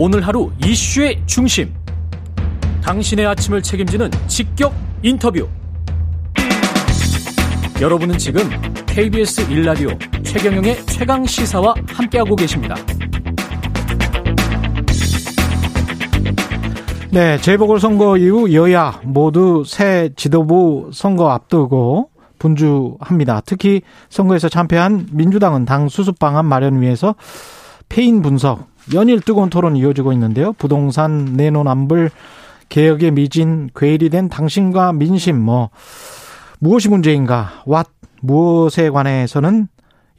오늘 하루 이슈의 중심. 당신의 아침을 책임지는 직격 인터뷰. 여러분은 지금 KBS 일라디오 최경영의 최강 시사와 함께하고 계십니다. 네, 재보궐선거 이후 여야 모두 새 지도부 선거 앞두고 분주합니다. 특히 선거에서 참패한 민주당은 당 수습 방안 마련 위해서 패인 분석, 연일 뜨거운 토론이 이어지고 있는데요. 부동산 내노남불 개혁의 미진, 괴일이 된 당신과 민심, 뭐 무엇이 문제인가, 왓 무엇에 관해서는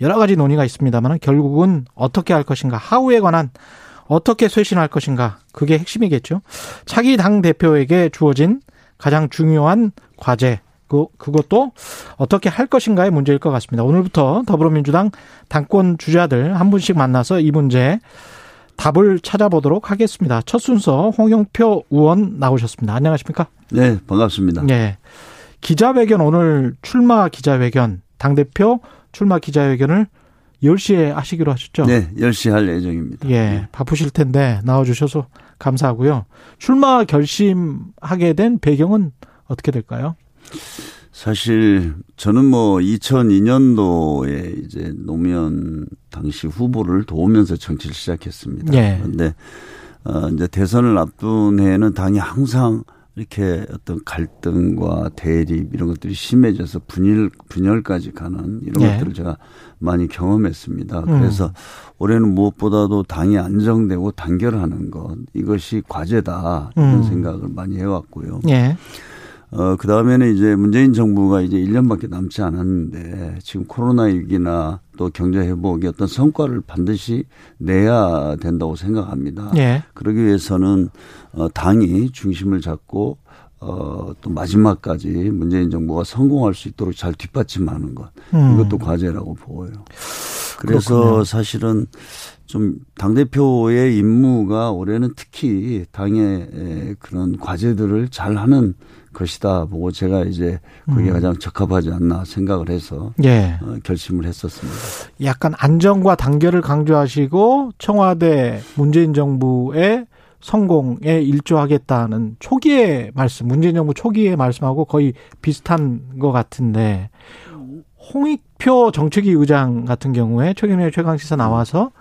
여러 가지 논의가 있습니다만 결국은 어떻게 할 것인가, 하우에 관한 어떻게 쇄신할 것인가, 그게 핵심이겠죠. 차기 당 대표에게 주어진 가장 중요한 과제, 그, 그것도 어떻게 할 것인가의 문제일 것 같습니다. 오늘부터 더불어민주당 당권 주자들 한 분씩 만나서 이 문제 답을 찾아보도록 하겠습니다. 첫 순서 홍영표 의원 나오셨습니다. 안녕하십니까? 네, 반갑습니다. 네. 기자회견 오늘 출마 기자회견 당대표 출마 기자회견을 10시에 하시기로 하셨죠? 네, 10시 할 예정입니다. 예, 네. 바쁘실 텐데 나와 주셔서 감사하고요. 출마 결심하게 된 배경은 어떻게 될까요? 사실 저는 뭐 2002년도에 이제 노무현 당시 후보를 도우면서 정치를 시작했습니다. 예. 그런데 어 이제 대선을 앞둔 해에는 당이 항상 이렇게 어떤 갈등과 대립 이런 것들이 심해져서 분열 분열까지 가는 이런 예. 것들을 제가 많이 경험했습니다. 음. 그래서 올해는 무엇보다도 당이 안정되고 단결하는 것 이것이 과제다 이런 음. 생각을 많이 해왔고요. 예. 어, 그 다음에는 이제 문재인 정부가 이제 1년밖에 남지 않았는데 지금 코로나 위기나 또 경제 회복의 어떤 성과를 반드시 내야 된다고 생각합니다. 예. 그러기 위해서는 어, 당이 중심을 잡고 어, 또 마지막까지 문재인 정부가 성공할 수 있도록 잘 뒷받침하는 것. 음. 이것도 과제라고 보여요. 그래서 그렇군요. 사실은 좀 당대표의 임무가 올해는 특히 당의 에, 그런 과제들을 잘 하는 것이다 보고 제가 이제 그게 음. 가장 적합하지 않나 생각을 해서 예. 어, 결심을 했었습니다. 약간 안정과 단결을 강조하시고 청와대 문재인 정부의 성공에 일조하겠다는 초기의 말씀, 문재인 정부 초기의 말씀하고 거의 비슷한 것 같은데 홍익표 정책위 의장 같은 경우에 최근에 최강 시사 나와서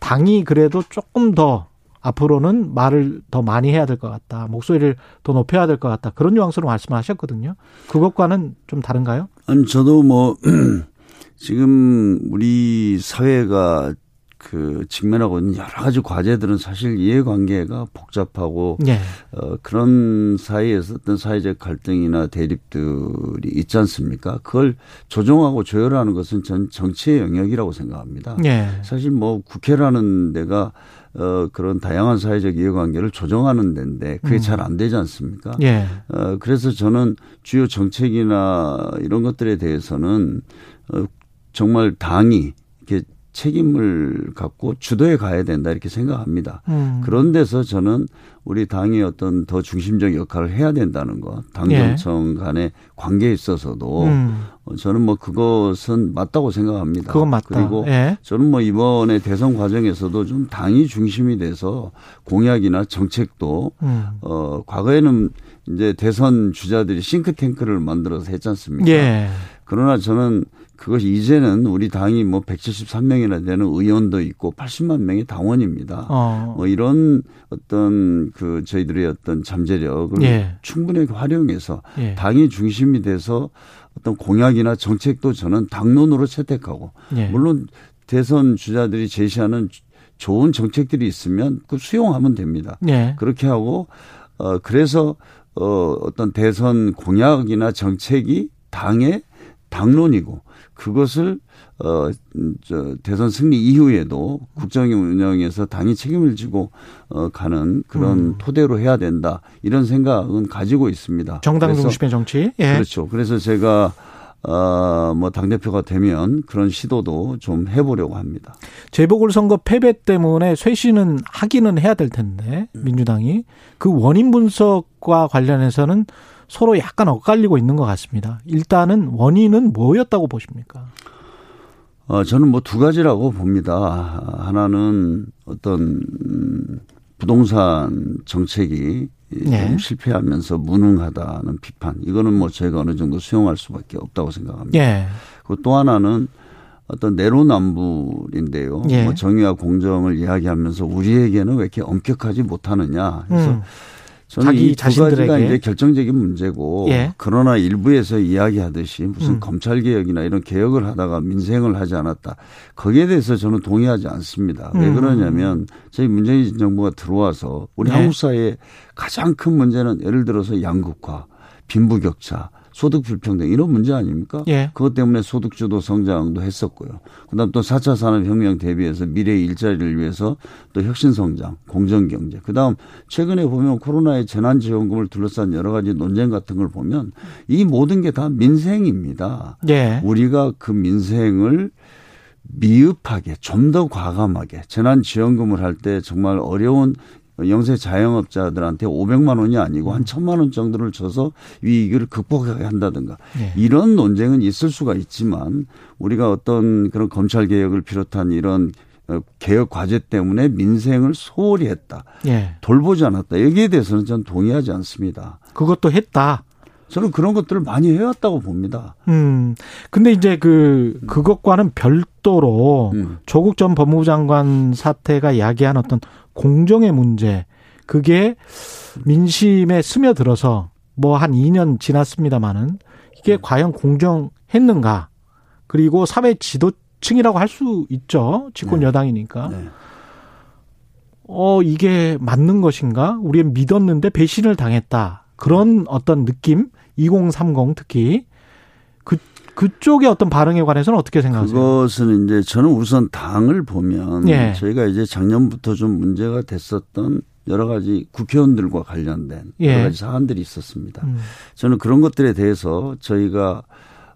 당이 그래도 조금 더 앞으로는 말을 더 많이 해야 될 것 같다. 목소리를 더 높여야 될 것 같다. 그런 뉘앙스로 말씀하셨거든요. 그것과는 좀 다른가요? 아니 저도 뭐 지금 우리 사회가 그 직면하고 있는 여러 가지 과제들은 사실 이해관계가 복잡하고 예. 어, 그런 사이에서 어떤 사회적 갈등이나 대립들이 있지 않습니까? 그걸 조정하고 조율하는 것은 전 정치의 영역이라고 생각합니다. 예. 사실 뭐 국회라는 데가 어, 그런 다양한 사회적 이해관계를 조정하는 데인데 그게 음. 잘안 되지 않습니까? 예. 어, 그래서 저는 주요 정책이나 이런 것들에 대해서는 어, 정말 당이 이렇게 책임을 갖고 주도해 가야 된다 이렇게 생각합니다. 음. 그런 데서 저는 우리 당이 어떤 더 중심적 역할을 해야 된다는 것, 당정청 간의 관계에 있어서도 음. 어, 저는 뭐 그것은 맞다고 생각합니다. 그건 맞다. 그리고 예. 저는 뭐 이번에 대선 과정에서도 좀 당이 중심이 돼서 공약이나 정책도 음. 어 과거에는 이제 대선 주자들이 싱크탱크를 만들어서 했지 않습니까? 예. 그러나 저는 그것이 이제는 우리 당이 뭐 173명이나 되는 의원도 있고 80만 명의 당원입니다. 어. 뭐 이런 어떤 그 저희들의 어떤 잠재력을 예. 충분히 활용해서 예. 당이 중심이 돼서 어떤 공약이나 정책도 저는 당론으로 채택하고 예. 물론 대선 주자들이 제시하는 좋은 정책들이 있으면 그 수용하면 됩니다. 예. 그렇게 하고 어 그래서 어 어떤 대선 공약이나 정책이 당의 당론이고 그것을 어 저 대선 승리 이후에도 국정 운영에서 당이 책임을 지고 어 가는 그런 음. 토대로 해야 된다 이런 생각은 가지고 있습니다. 정당 중심의 정치. 예. 그렇죠. 그래서 제가 어뭐 당 대표가 되면 그런 시도도 좀 해보려고 합니다. 재보궐 선거 패배 때문에 쇄신은 하기는 해야 될 텐데 음. 민주당이 그 원인 분석과 관련해서는 서로 약간 엇갈리고 있는 것 같습니다. 일단은 원인은 뭐였다고 보십니까? 어, 저는 뭐 두 가지라고 봅니다. 하나는 어떤, 음, 부동산 정책이 네. 좀 실패하면서 무능하다는 비판. 이거는 뭐 저희가 어느 정도 수용할 수밖에 없다고 생각합니다. 네. 그리고 또 하나는 어떤 내로남불인데요. 예. 뭐 정의와 공정을 이야기하면서 우리에게는 왜 이렇게 엄격하지 못하느냐. 그래서 음. 저는 이두 가지가 이제 결정적인 문제고 예. 그러나 일부에서 이야기하듯이 무슨 음. 검찰 개혁이나 이런 개혁을 하다가 민생을 하지 않았다. 거기에 대해서 저는 동의하지 않습니다. 음. 왜 그러냐면 저희 문재인 정부가 들어와서 우리 예. 한국 사회의 가장 큰 문제는 예를 들어서 양극화, 빈부격차, 소득 불평등 이런 문제 아닙니까? 예. 그것 때문에 소득주도 성장도 했었고요. 그다음 또 4차 산업혁명 대비해서 미래 일자리를 위해서 또 혁신 성장, 공정 경제. 그다음 최근에 보면 코로나의 재난 지원금을 둘러싼 여러 가지 논쟁 같은 걸 보면 이 모든 게 다 민생입니다. 예. 우리가 그 민생을 미흡하게 좀 더 과감하게 재난 지원금을 할 때 정말 어려운 영세 자영업자들한테 500만 원이 아니고 한 1000만 원 정도를 줘서 위기를 극복하게 한다든가 네. 이런 논쟁은 있을 수가 있지만 우리가 어떤 그런 검찰 개혁을 비롯한 이런 어, 개혁 과제 때문에 민생을 소홀히 했다. 네. 돌보지 않았다. 여기에 대해서는 저는 동의하지 않습니다. 그것도 했다. 저는 그런 것들을 많이 해왔다고 봅니다. 음. 근데 이제 그, 그것과는 별도로 음. 조국 전 법무부 장관 사태가 야기한 어떤 공정의 문제, 그게 민심에 스며들어서 뭐 한 2년 지났습니다마는 이게 네. 과연 공정했는가? 그리고 사회 지도층이라고 할 수 있죠. 집권 네. 여당이니까. 네. 어, 이게 맞는 것인가? 우리는 믿었는데 배신을 당했다. 그런 어떤 느낌? 2030 특히 그 그쪽의 어떤 반응에 관해서는 어떻게 생각하세요? 그것은 이제 저는 우선 당을 보면 예. 저희가 이제 작년부터 좀 문제가 됐었던 여러 가지 국회의원들과 관련된 예. 여러 가지 사안들이 있었습니다. 음. 저는 그런 것들에 대해서 저희가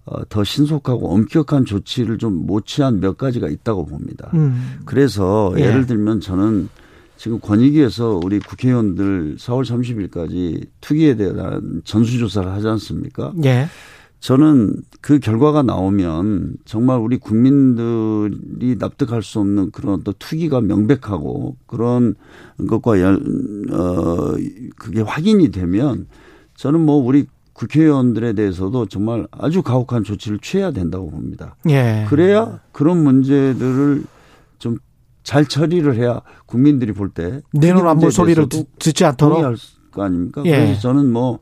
어, 더 신속하고 엄격한 조치를 좀 못 취한 몇 가지가 있다고 봅니다. 음. 그래서 예. 를 들면 저는 지금 권익위에서 우리 국회의원들 4월 30일까지 투기에 대한 전수조사를 하지 않습니까? 예. 저는 그 결과가 나오면 정말 우리 국민들이 납득할 수 없는 그런 또 투기가 명백하고 그런 것과 연, 어, 그게 확인이 되면 저는 뭐 우리 국회의원들에 대해서도 정말 아주 가혹한 조치를 취해야 된다고 봅니다. 예. 그래야 그런 문제들을 좀 잘 처리를 해야 국민들이 볼 때 내로남불 소리를 듣 지 않도록 할거 아닙니까? 예. 그래서 저는 뭐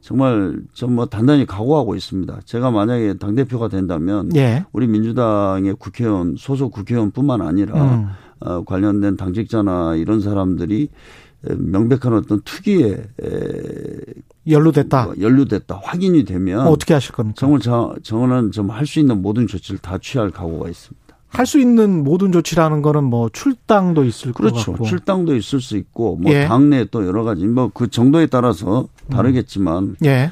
정말 전 뭐 단단히 각오하고 있습니다. 제가 만약에 당 대표가 된다면 예. 우리 민주당의 국회의원 소속 국회의원뿐만 아니라 음. 어, 관련된 당직자나 이런 사람들이 명백한 어떤 투기에 연루됐다. 뭐 연루됐다. 확인이 되면 어떻게 하실 겁니까? 정말 저, 저는 좀할 수 있는 모든 조치를 다 취할 각오가 있습니다. 할 수 있는 모든 조치라는 거는 뭐 출당도 있을 그렇죠. 것 같고. 출당도 있을 수 있고 뭐 예. 당내 또 여러 가지 뭐 그 정도에 따라서 다르겠지만 음. 예.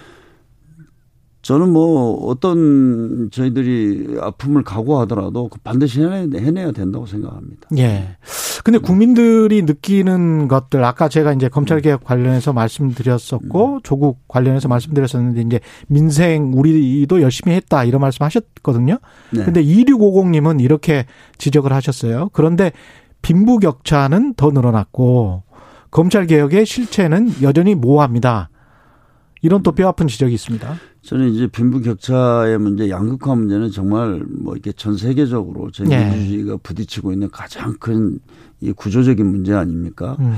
저는 뭐 어떤 저희들이 아픔을 각오하더라도 그 반드시 해내야 된다고 생각합니다. 예. 근데 국민들이 느끼는 것들 아까 제가 이제 검찰 개혁 관련해서 말씀드렸었고 음. 조국 관련해서 말씀드렸었는데 이제 민생 우리도 열심히 했다 이런 말씀하셨거든요. 네. 근데 2650님은 이렇게 지적을 하셨어요. 그런데 빈부 격차는 더 늘어났고 검찰 개혁의 실체는 여전히 모호합니다. 이런 또 뼈아픈 지적이 있습니다. 저는 이제 빈부격차의 문제, 양극화 문제는 정말 뭐 이렇게 전 세계적으로 저희 네. 민주주의가 부딪히고 있는 가장 큰 이 구조적인 문제 아닙니까? 음.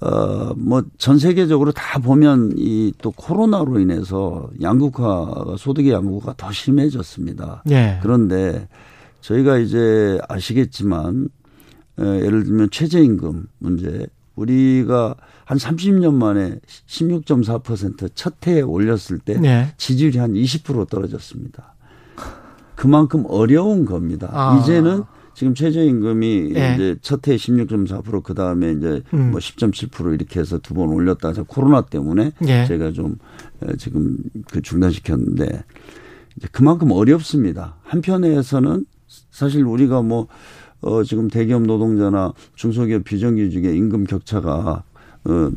어, 뭐 전 세계적으로 다 보면 이 또 코로나로 인해서 양극화가 소득의 양극화가 더 심해졌습니다. 네. 그런데 저희가 이제 아시겠지만 어, 예를 들면 최저임금 문제 우리가 한 30년 만에 16.4%첫 해에 올렸을 때 네. 지지율이 한 20% 떨어졌습니다. 그만큼 어려운 겁니다. 아. 이제는 지금 최저임금이 네. 이제 첫 해에 16.4%, 그 다음에 이제 음. 뭐10.7% 이렇게 해서 두 번 올렸다. 해서 코로나 때문에 네. 제가 좀 지금 그 중단시켰는데 이제 그만큼 어렵습니다. 한편에서는 사실 우리가 뭐, 어, 지금 대기업 노동자나 중소기업 비정규직의 임금 격차가 어,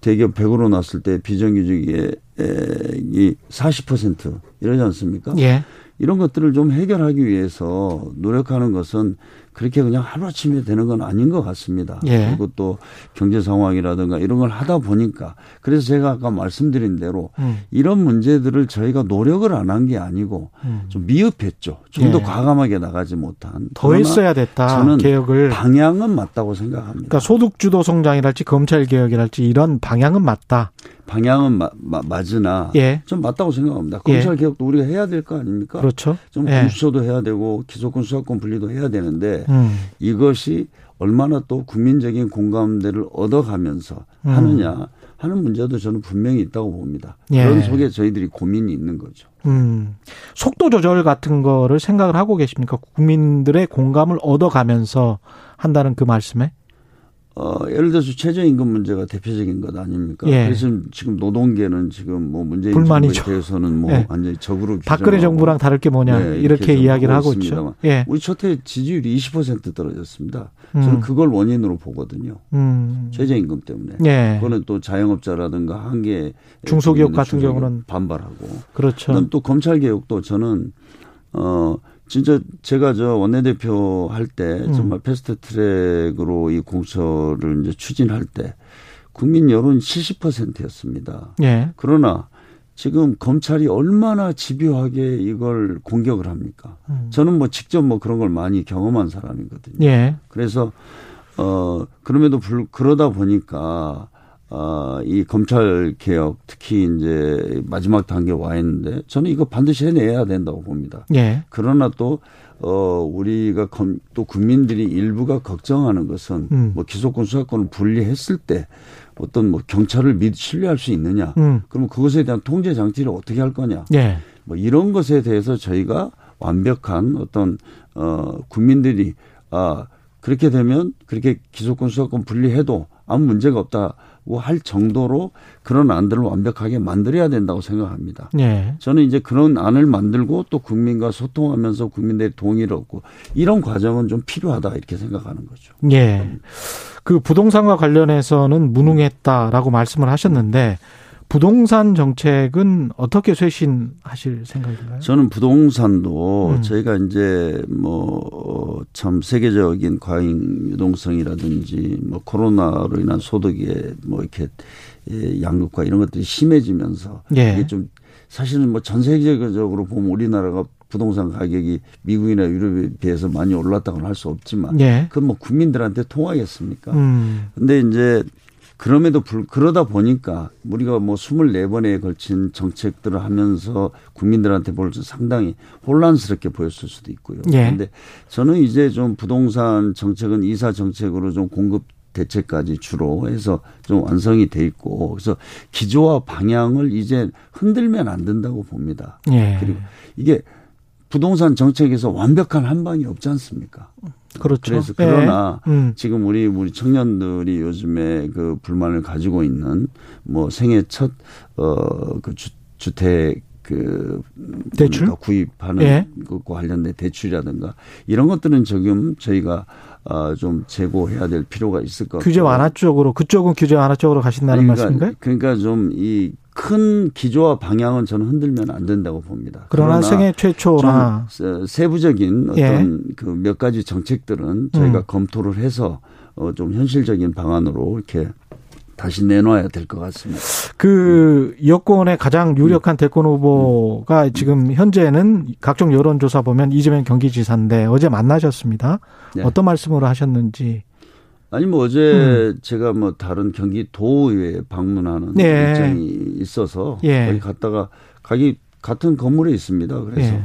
대기업 100으로 났을 때 비정규직이 40% 이러지 않습니까? 예. 이런 것들을 좀 해결하기 위해서 노력하는 것은 그렇게 그냥 하루아침에 되는 건 아닌 것 같습니다. 예. 그리고 또 경제 상황이라든가 이런 걸 하다 보니까 그래서 제가 아까 말씀드린 대로 음. 이런 문제들을 저희가 노력을 안 한 게 아니고 음. 좀 미흡했죠. 좀더 예. 과감하게 나가지 못한. 더 했어야 됐다. 저는 개혁을. 방향은 맞다고 생각합니다. 그러니까 소득주도 성장이랄지 검찰 개혁이랄지 이런 방향은 맞다. 방향은 마, 마, 맞으나 예. 좀 맞다고 생각합니다. 예. 검찰 개혁도 우리가 해야 될 거 아닙니까? 그렇죠. 좀 예. 공수처도 해야 되고 기소권 수사권 분리도 해야 되는데 음. 이것이 얼마나 또 국민적인 공감대를 얻어가면서 음. 하느냐 하는 문제도 저는 분명히 있다고 봅니다. 예. 그런 속에 저희들이 고민이 있는 거죠. 음. 속도 조절 같은 거를 생각을 하고 계십니까? 국민들의 공감을 얻어가면서 한다는 그 말씀에? 어, 예를 들어서 최저임금 문제가 대표적인 것 아닙니까? 예. 그래서 지금 노동계는 지금 뭐 문재인 불만이죠. 정부에 대해서는 뭐 예. 완전히 적으로 박근혜 정부랑 다를 게 뭐냐 네, 이렇게 좀 이야기를 하고. 있죠. 예. 우리 첫해 지지율이 20% 떨어졌습니다. 저는 음. 그걸 원인으로 보거든요. 음. 최저임금 때문에. 예. 그거는 또 자영업자라든가 한계 중소기업 같은 경우는 반발하고. 그렇죠. 그다음 또 검찰 개혁도 저는 어 진짜 제가 저 원내대표 할때 음. 정말 패스트 트랙으로 이 공수처를 이제 추진할 때 국민 여론 70%였습니다. 예. 그러나 지금 검찰이 얼마나 집요하게 이걸 공격을 합니까? 음. 저는 뭐 직접 뭐 그런 걸 많이 경험한 사람이거든요. 예. 그래서 어 그럼에도 불 그러다 보니까 어이 검찰 개혁 특히 이제 마지막 단계 와 있는데 저는 이거 반드시 해내야 된다고 봅니다. 예. 그러나 또 어, 우리가 검, 또 국민들이 일부가 걱정하는 것은 음. 뭐 기소권 수사권을 분리했을 때 어떤 뭐 경찰을 믿, 신뢰할 수 있느냐. 음. 그러면 그것에 대한 통제 장치를 어떻게 할 거냐. 예. 뭐 이런 것에 대해서 저희가 완벽한 어떤 어 국민들이 아 그렇게 되면 그렇게 기소권 수사권 분리해도 아무 문제가 없다고 할 정도로 그런 안들을 완벽하게 만들어야 된다고 생각합니다. 예. 저는 이제 그런 안을 만들고 또 국민과 소통하면서 국민들의 동의를 얻고 이런 과정은 좀 필요하다 이렇게 생각하는 거죠. 예. 그 부동산과 관련해서는 무능했다라고 말씀을 하셨는데 부동산 정책은 어떻게 쇄신하실 생각인가요? 저는 부동산도 음. 저희가 이제 뭐 참 세계적인 과잉 유동성이라든지 뭐 코로나로 인한 소득의 뭐 이렇게 예, 양극화 이런 것들이 심해지면서 예. 이게 좀 사실은 뭐 전 세계적으로 보면 우리나라가 부동산 가격이 미국이나 유럽에 비해서 많이 올랐다고는 할 수 없지만 예. 그건 뭐 국민들한테 통하겠습니까? 음. 근데 이제 그럼에도 불 그러다 보니까 우리가 뭐 24번에 걸친 정책들을 하면서 국민들한테 벌써 상당히 혼란스럽게 보였을 수도 있고요. 예. 그런데 저는 이제 좀 부동산 정책은 이사 정책으로 좀 공급 대책까지 주로 해서 좀 완성이 돼 있고 그래서 기조와 방향을 이제 흔들면 안 된다고 봅니다. 예. 그리고 이게 부동산 정책에서 완벽한 한 방이 없지 않습니까? 그렇죠. 그래서 예. 그러나 음. 지금 우리 우리 청년들이 요즘에 그 불만을 가지고 있는 뭐 생애 첫어그 주택 그 대출? 구입하는 예. 것과 관련된 대출이라든가 이런 것들은 지금 저희가 어좀 제고해야 될 필요가 있을 것 같고 규제 완화 쪽으로 그쪽은 규제 완화 쪽으로 가신다는 아니, 말씀인가요? 그러니까, 그러니까 좀이 큰 기조와 방향은 저는 흔들면 안 된다고 봅니다. 그러나 생애 최초나 좀 세부적인 예. 어떤 그몇 가지 정책들은 저희가 음. 검토를 해서 어좀 현실적인 방안으로 이렇게 다시 내놔야 될 것 같습니다. 그 여권의 가장 음. 유력한 대권 후보가 지금 현재는 각종 여론조사 보면 이재명 경기지사인데 어제 만나셨습니다. 네. 어떤 말씀으로 하셨는지. 아니 뭐 어제 제가 뭐 다른 경기 도의회에 방문하는 음. 네. 일정이 있어서 예. 거기 갔다가 가기 같은 건물에 있습니다. 그래서 예.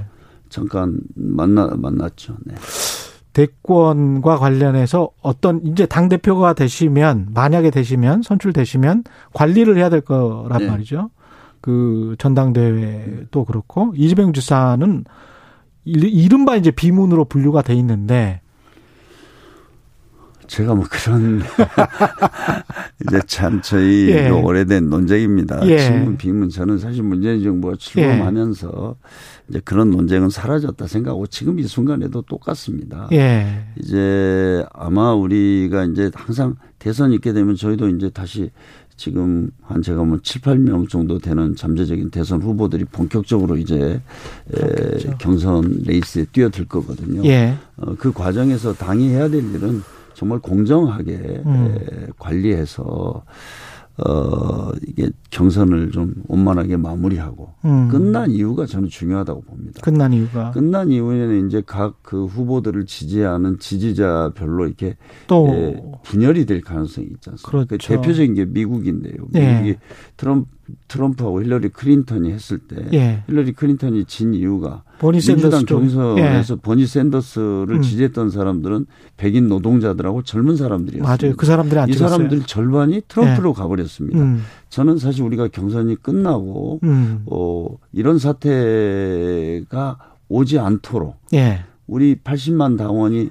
잠깐 만나 만났죠. 네. 대권과 관련해서 어떤 이제 당 대표가 되시면 만약에 되시면 선출되시면 관리를 해야 될 거란 네. 말이죠. 그 전당대회도 그렇고 이재명 지사는 이- 이른바 이제 비문으로 분류가 돼 있는데 제가 뭐 그런 이제 참 저희 예. 오래된 논쟁입니다. 예. 친문 비문 저는 사실 문재인 정부가 출범하면서 예. 이제 그런 논쟁은 사라졌다 생각하고 지금 이 순간에도 똑같습니다. 예. 이제 아마 우리가 이제 항상 대선이 있게 되면 저희도 이제 다시 지금 한 제가 뭐 7, 8명 정도 되는 잠재적인 대선 후보들이 본격적으로 이제 에, 경선 레이스에 뛰어들 거거든요. 예. 어, 그 과정에서 당이 해야 될 일은 정말 공정하게 음. 에, 관리해서 어, 이게 경선을 좀 원만하게 마무리하고 음. 끝난 이유가 저는 중요하다고 봅니다. 끝난 이유가 끝난 이유에는 이제 각 그 후보들을 지지하는 지지자별로 이렇게 또 예, 분열이 될 가능성이 있지 않습니까? 그 그렇죠. 그 대표적인 게 미국인데요. 예. 미국이 예. 트럼프 트럼프하고 힐러리 클린턴이 했을 때 예. 힐러리 클린턴이 진 이유가 버니 민주당 경선에서 예. 버니 샌더스를 음. 지지했던 사람들은 백인 노동자들하고 젊은 사람들이었어요. 맞아요. 그 사람들이 찍었어요. 사람들 절반이 트럼프로 예. 가버렸습니다. 음. 저는 사실 우리가 경선이 끝나고 음. 어, 이런 사태가 오지 않도록 예. 우리 80만 당원이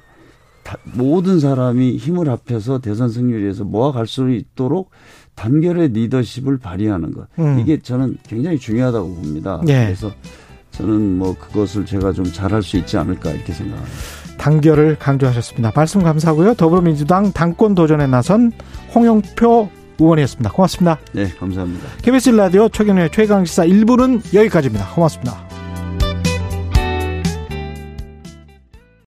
모든 사람이 힘을 합해서 대선 위해서 모아갈 수 있도록 단결의 리더십을 발휘하는 것. 음. 이게 저는 굉장히 중요하다고 봅니다. 예. 그래서 저는 뭐 그것을 제가 좀 잘할 수 있지 않을까 이렇게 생각합니다. 단결을 강조하셨습니다. 말씀 감사하고요. 더불어민주당 당권 도전에 나선 홍영표 의원이었습니다. 고맙습니다. 네, 감사합니다. KBS 라디오 최경련의 최강시사 1부는 여기까지입니다. 고맙습니다.